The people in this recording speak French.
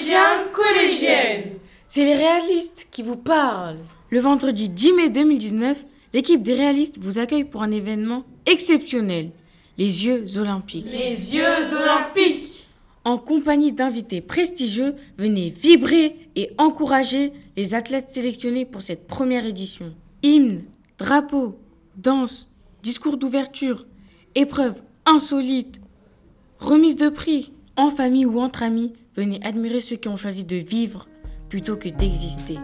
Collégiens, collégiennes C'est les réalistes qui vous parlent. Le vendredi 10 mai 2019, l'équipe des réalistes vous accueille pour un événement exceptionnel, les Yeux Olympiques. Les Yeux Olympiques En compagnie d'invités prestigieux, venez vibrer et encourager les athlètes sélectionnés pour cette première édition. Hymne, drapeau, danse, discours d'ouverture, épreuves insolites, remise de prix, en famille ou entre amis, venez admirer ceux qui ont choisi de vivre plutôt que d'exister.